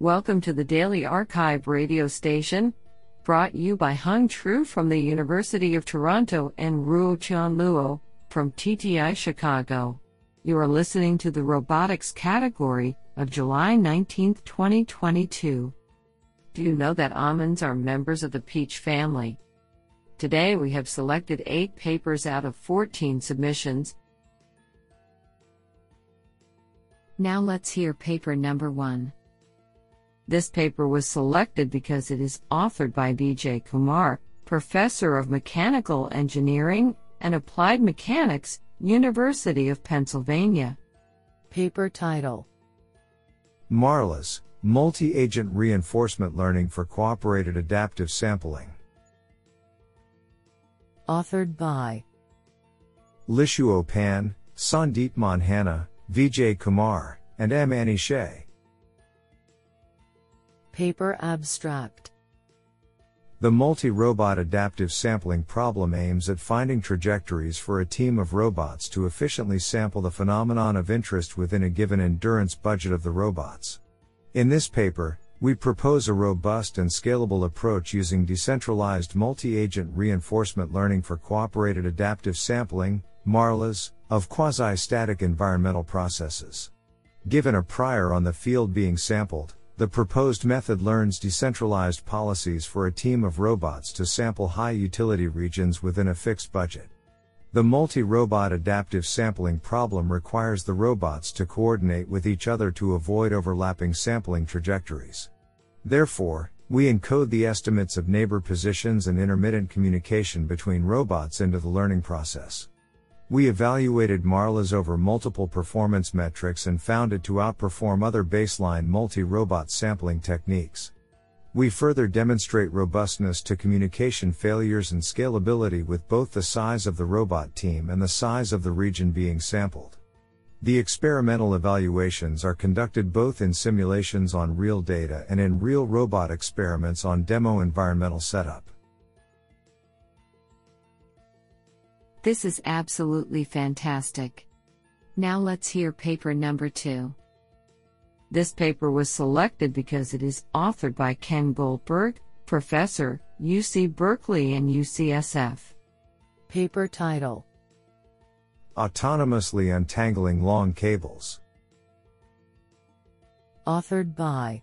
Welcome to the Daily Archive radio station, brought you by Hung Tru from the University of Toronto and Ruo Chan Luo from TTI Chicago. You are listening to the robotics category of July 19, 2022. Do you know that almonds are members of the peach family? Today we have selected 8 papers out of 14 submissions. Now let's hear paper number 1. This paper was selected because it is authored by Vijay Kumar, Professor of Mechanical Engineering and Applied Mechanics, University of Pennsylvania. Paper title Marlas, Multi Agent Reinforcement Learning for Cooperated Adaptive Sampling. Authored by Lishuo Pan, Sandeep Manjanna, Vijay Kumar, and M. Ani Hsieh. Paper Abstract The multi robot adaptive sampling problem aims at finding trajectories for a team of robots to efficiently sample the phenomenon of interest within a given endurance budget of the robots. In this paper, we propose a robust and scalable approach using decentralized multi agent reinforcement learning for cooperated adaptive sampling, MARLAS, of quasi static environmental processes. Given a prior on the field being sampled, the proposed method learns decentralized policies for a team of robots to sample high utility regions within a fixed budget. The multi robot adaptive sampling problem requires the robots to coordinate with each other to avoid overlapping sampling trajectories. Therefore, we encode the estimates of neighbor positions and intermittent communication between robots into the learning process. We evaluated Marlas over multiple performance metrics and found it to outperform other baseline multi-robot sampling techniques. We further demonstrate robustness to communication failures and scalability with both the size of the robot team and the size of the region being sampled. The experimental evaluations are conducted both in simulations on real data and in real robot experiments on demo environmental setup. This is absolutely fantastic. Now let's hear paper number two. This paper was selected because it is authored by Ken Goldberg, Professor, UC Berkeley and UCSF. Paper title Autonomously Untangling Long Cables. Authored by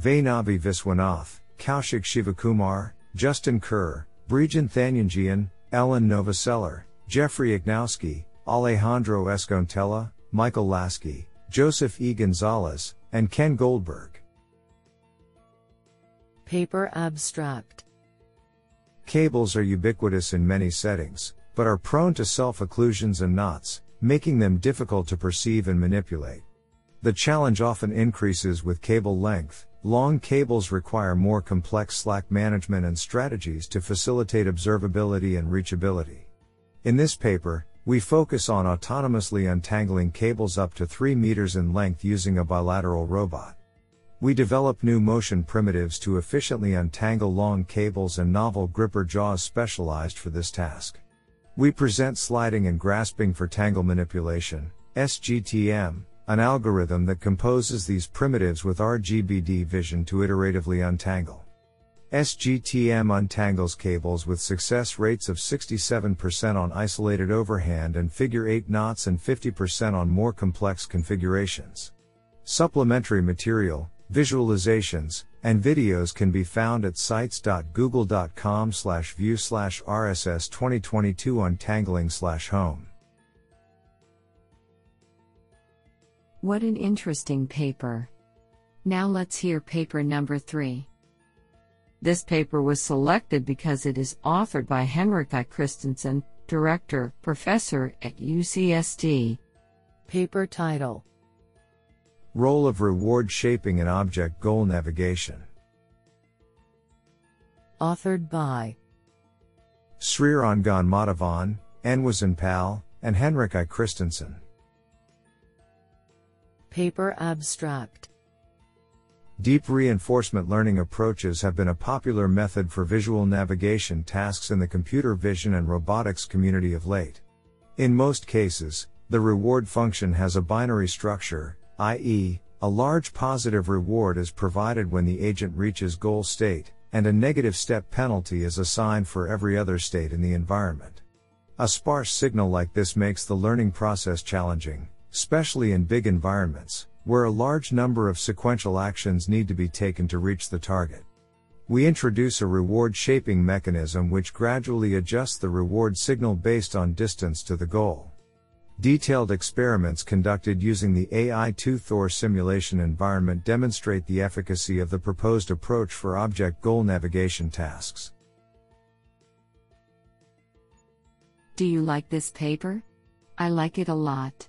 Vainavi Viswanath, Kaushik Shivakumar, Justin Kerr, Brijen Thananjeyan, Ellen Novoseller, Jeffrey Ichnowski, Alejandro Escontrela, Michael Laskey, Joseph E. Gonzalez, and Ken Goldberg. Paper Abstract Cables are ubiquitous in many settings, but are prone to self occlusions and knots, making them difficult to perceive and manipulate. The challenge often increases with cable length, Long cables require more complex slack management and strategies to facilitate observability and reachability. In this paper, we focus on autonomously untangling cables up to 3 meters in length using a bilateral robot. We develop new motion primitives to efficiently untangle long cables and novel gripper jaws specialized for this task. We present sliding and grasping for tangle manipulation, SGTM, an algorithm that composes these primitives with RGBD vision to iteratively untangle. SGTM untangles cables with success rates of 67% on isolated overhand and figure 8 knots and 50% on more complex configurations. Supplementary material, visualizations, and videos can be found at sites.google.com slash view slash RSS 2022 untangling slash home. What an interesting paper. Now let's hear paper number three. This paper was selected because it is authored by Henrik I. Christensen, Director, Professor at UCSD. Paper title Role of Reward Shaping in Object Goal Navigation. Authored by Srirangan Madhavan, Anwesan Pal, and Henrik I. Christensen. Paper Abstract Deep reinforcement learning approaches have been a popular method for visual navigation tasks in the computer vision and robotics community of late. In most cases, the reward function has a binary structure, i.e., a large positive reward is provided when the agent reaches goal state, and a negative step penalty is assigned for every other state in the environment. A sparse signal like this makes the learning process challenging, especially in big environments, where a large number of sequential actions need to be taken to reach the target. We introduce a reward shaping mechanism which gradually adjusts the reward signal based on distance to the goal. Detailed experiments conducted using the AI2 Thor simulation environment demonstrate the efficacy of the proposed approach for object goal navigation tasks. Do you like this paper? I like it a lot.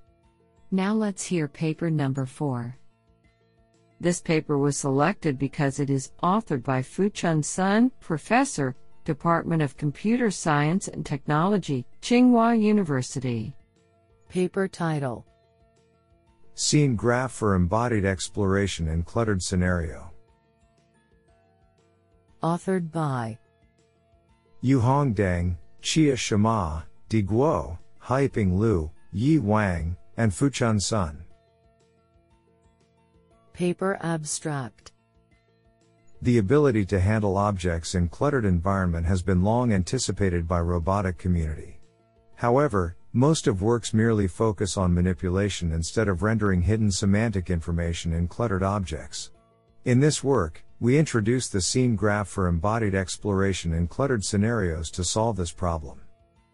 Now let's hear paper number 4. This paper was selected because it is authored by Fuchun Sun, Professor, Department of Computer Science and Technology, Tsinghua University. Paper title Scene Graph for Embodied Exploration in Cluttered Scenario. Authored by Yuhong Deng, Qie Sima, Di Guo, Huaping Liu, Yi Wang, and Fuchun Sun. Paper Abstract The ability to handle objects in cluttered environment has been long anticipated by robotic community. However, most of works merely focus on manipulation instead of rendering hidden semantic information in cluttered objects. In this work, we introduce the scene graph for embodied exploration in cluttered scenarios to solve this problem.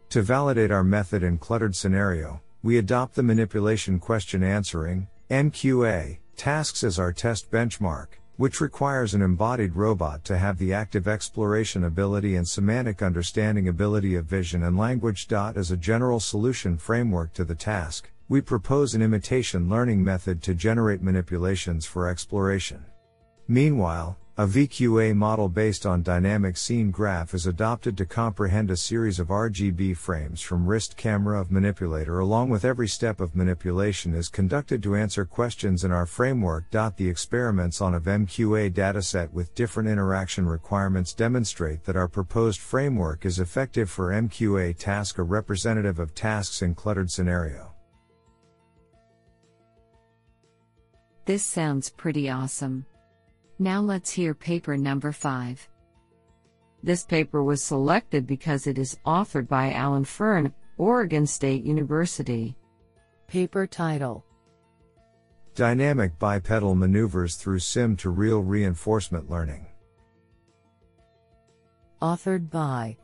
To validate our method in cluttered scenario, we adopt the manipulation question answering MQA tasks as our test benchmark, which requires an embodied robot to have the active exploration ability and semantic understanding ability of vision and language. As a general solution framework to the task, we propose an imitation learning method to generate manipulations for exploration. Meanwhile, a VQA model based on dynamic scene graph is adopted to comprehend a series of RGB frames from wrist camera of manipulator along with every step of manipulation is conducted to answer questions in our framework. The experiments on a VMQA dataset with different interaction requirements demonstrate that our proposed framework is effective for MQA task a representative of tasks in cluttered scenario. This sounds pretty awesome. Now let's hear paper number 5. This paper was selected because it is authored by Alan Fern, Oregon State University. Paper title Dynamic bipedal maneuvers through sim to real reinforcement learning. Authored by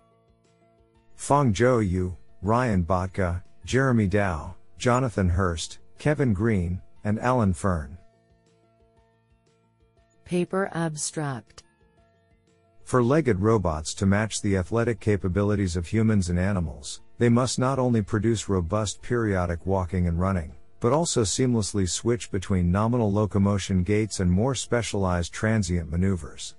Fangzhou Yu, Ryan Batke, Jeremy Dao, Jonathan Hurst, Kevin Green, and Alan Fern. Paper Abstract For legged robots to match the athletic capabilities of humans and animals, they must not only produce robust periodic walking and running, but also seamlessly switch between nominal locomotion gaits and more specialized transient maneuvers.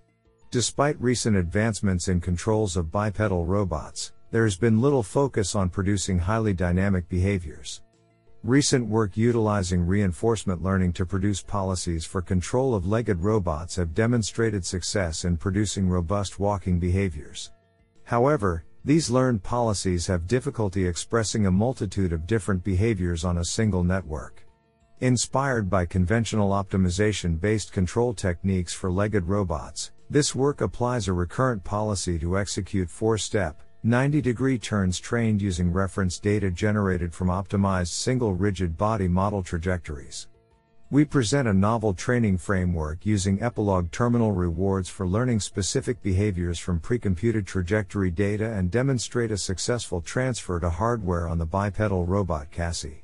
Despite recent advancements in controls of bipedal robots, there has been little focus on producing highly dynamic behaviors. Recent work utilizing reinforcement learning to produce policies for control of legged robots have demonstrated success in producing robust walking behaviors. However, these learned policies have difficulty expressing a multitude of different behaviors on a single network. Inspired by conventional optimization based control techniques for legged robots, this work applies a recurrent policy to execute four step, 90 degree turns trained using reference data generated from optimized single rigid body model trajectories. We present a novel training framework using epilogue terminal rewards for learning specific behaviors from precomputed trajectory data and demonstrate a successful transfer to hardware on the bipedal robot Cassie.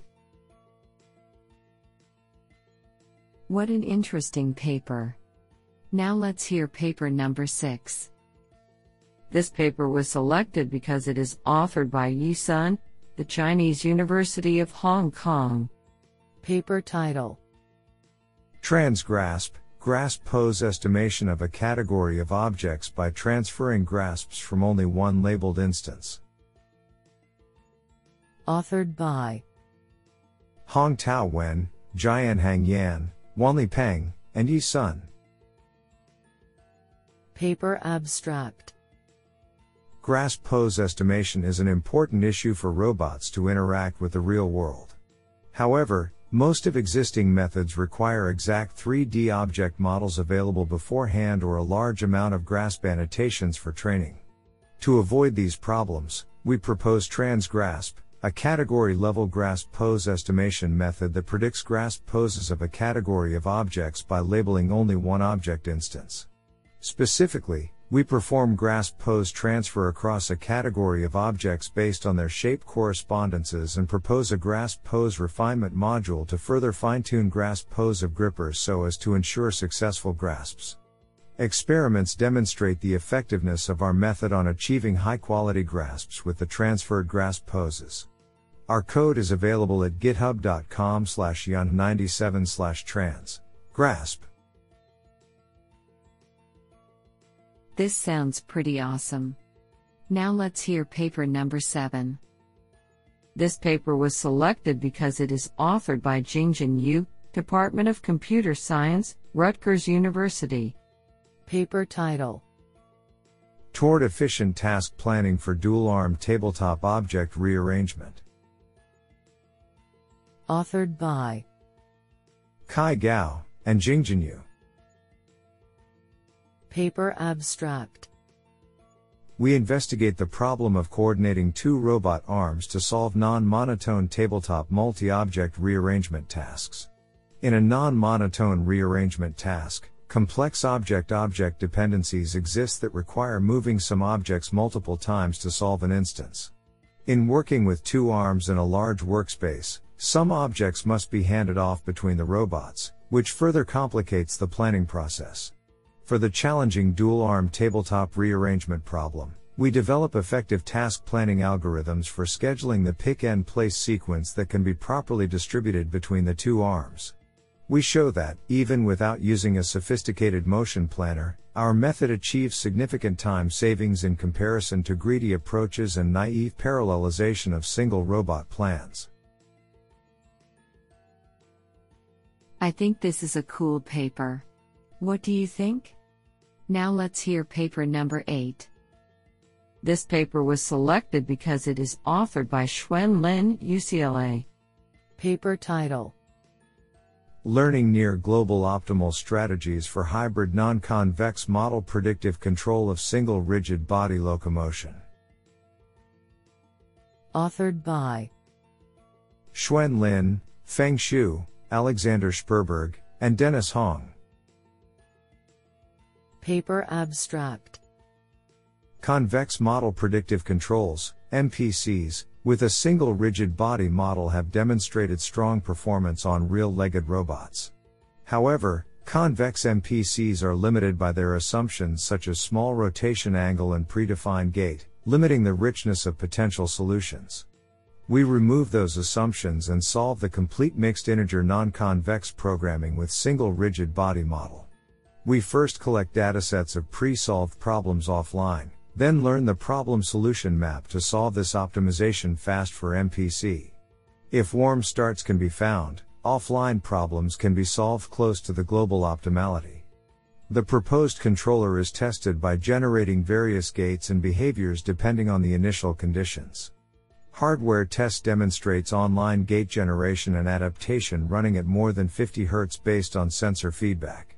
What an interesting paper. Now let's hear paper number 6. This paper was selected because it is authored by Yi Sun, the Chinese University of Hong Kong. Paper title Transgrasp Grasp pose estimation of a category of objects by transferring grasps from only one labeled instance. Authored by Hong Tao Wen, Jian Hang Yan, Wanli Peng, and Yi Sun. Paper Abstract Grasp pose estimation is an important issue for robots to interact with the real world. However, Most of existing methods require exact 3D object models available beforehand or a large amount of grasp annotations for training. To avoid these problems, we propose TransGrasp, a category level grasp pose estimation method that predicts grasp poses of a category of objects by labeling only one object instance. Specifically, we perform grasp pose transfer across a category of objects based on their shape correspondences and propose a grasp pose refinement module to further fine tune grasp pose of grippers so as to ensure successful grasps. Experiments demonstrate the effectiveness of our method on achieving high quality grasps with the transferred grasp poses. Our code is available at github.com slash yun97 slash trans. Grasp. This sounds pretty awesome. Now let's hear paper number 7. This paper was selected because it is authored by Jingjin Yu, Department of Computer Science, Rutgers University. Paper title Toward efficient task planning for dual arm tabletop object rearrangement. Authored by Kai Gao and Jingjin Yu. Paper Abstract We investigate the problem of coordinating two robot arms to solve non monotone tabletop multi object rearrangement tasks. In a non monotone rearrangement task, complex object object dependencies exist that require moving some objects multiple times to solve an instance. In working with two arms in a large workspace, some objects must be handed off between the robots, which further complicates the planning process. For the challenging dual arm tabletop rearrangement problem, we develop effective task planning algorithms for scheduling the pick and place sequence that can be properly distributed between the two arms. We show that, even without using a sophisticated motion planner, our method achieves significant time savings in comparison to greedy approaches and naive parallelization of single robot plans. I think this is a cool paper. What do you think? Now let's hear paper number 8. This paper was selected because it is authored by Xuan Lin, UCLA. Paper title Learning near global optimal strategies for hybrid non convex model predictive control of single rigid body locomotion. Authored by Xuan Lin, Feng Xu, Alexander Schperberg, and Dennis Hong. Paper Abstract Convex Model Predictive Controls, MPCs, with a single rigid body model have demonstrated strong performance on real legged robots. However, convex MPCs are limited by their assumptions such as small rotation angle and predefined gait, limiting the richness of potential solutions. We remove those assumptions and solve the complete mixed integer non convex programming with single rigid body model. We first collect datasets of pre-solved problems offline, then learn the problem solution map to solve this optimization fast for MPC. If warm starts can be found, offline problems can be solved close to the global optimality. The proposed controller is tested by generating various gaits and behaviors depending on the initial conditions. Hardware test demonstrates online gait generation and adaptation running at more than 50 Hz based on sensor feedback.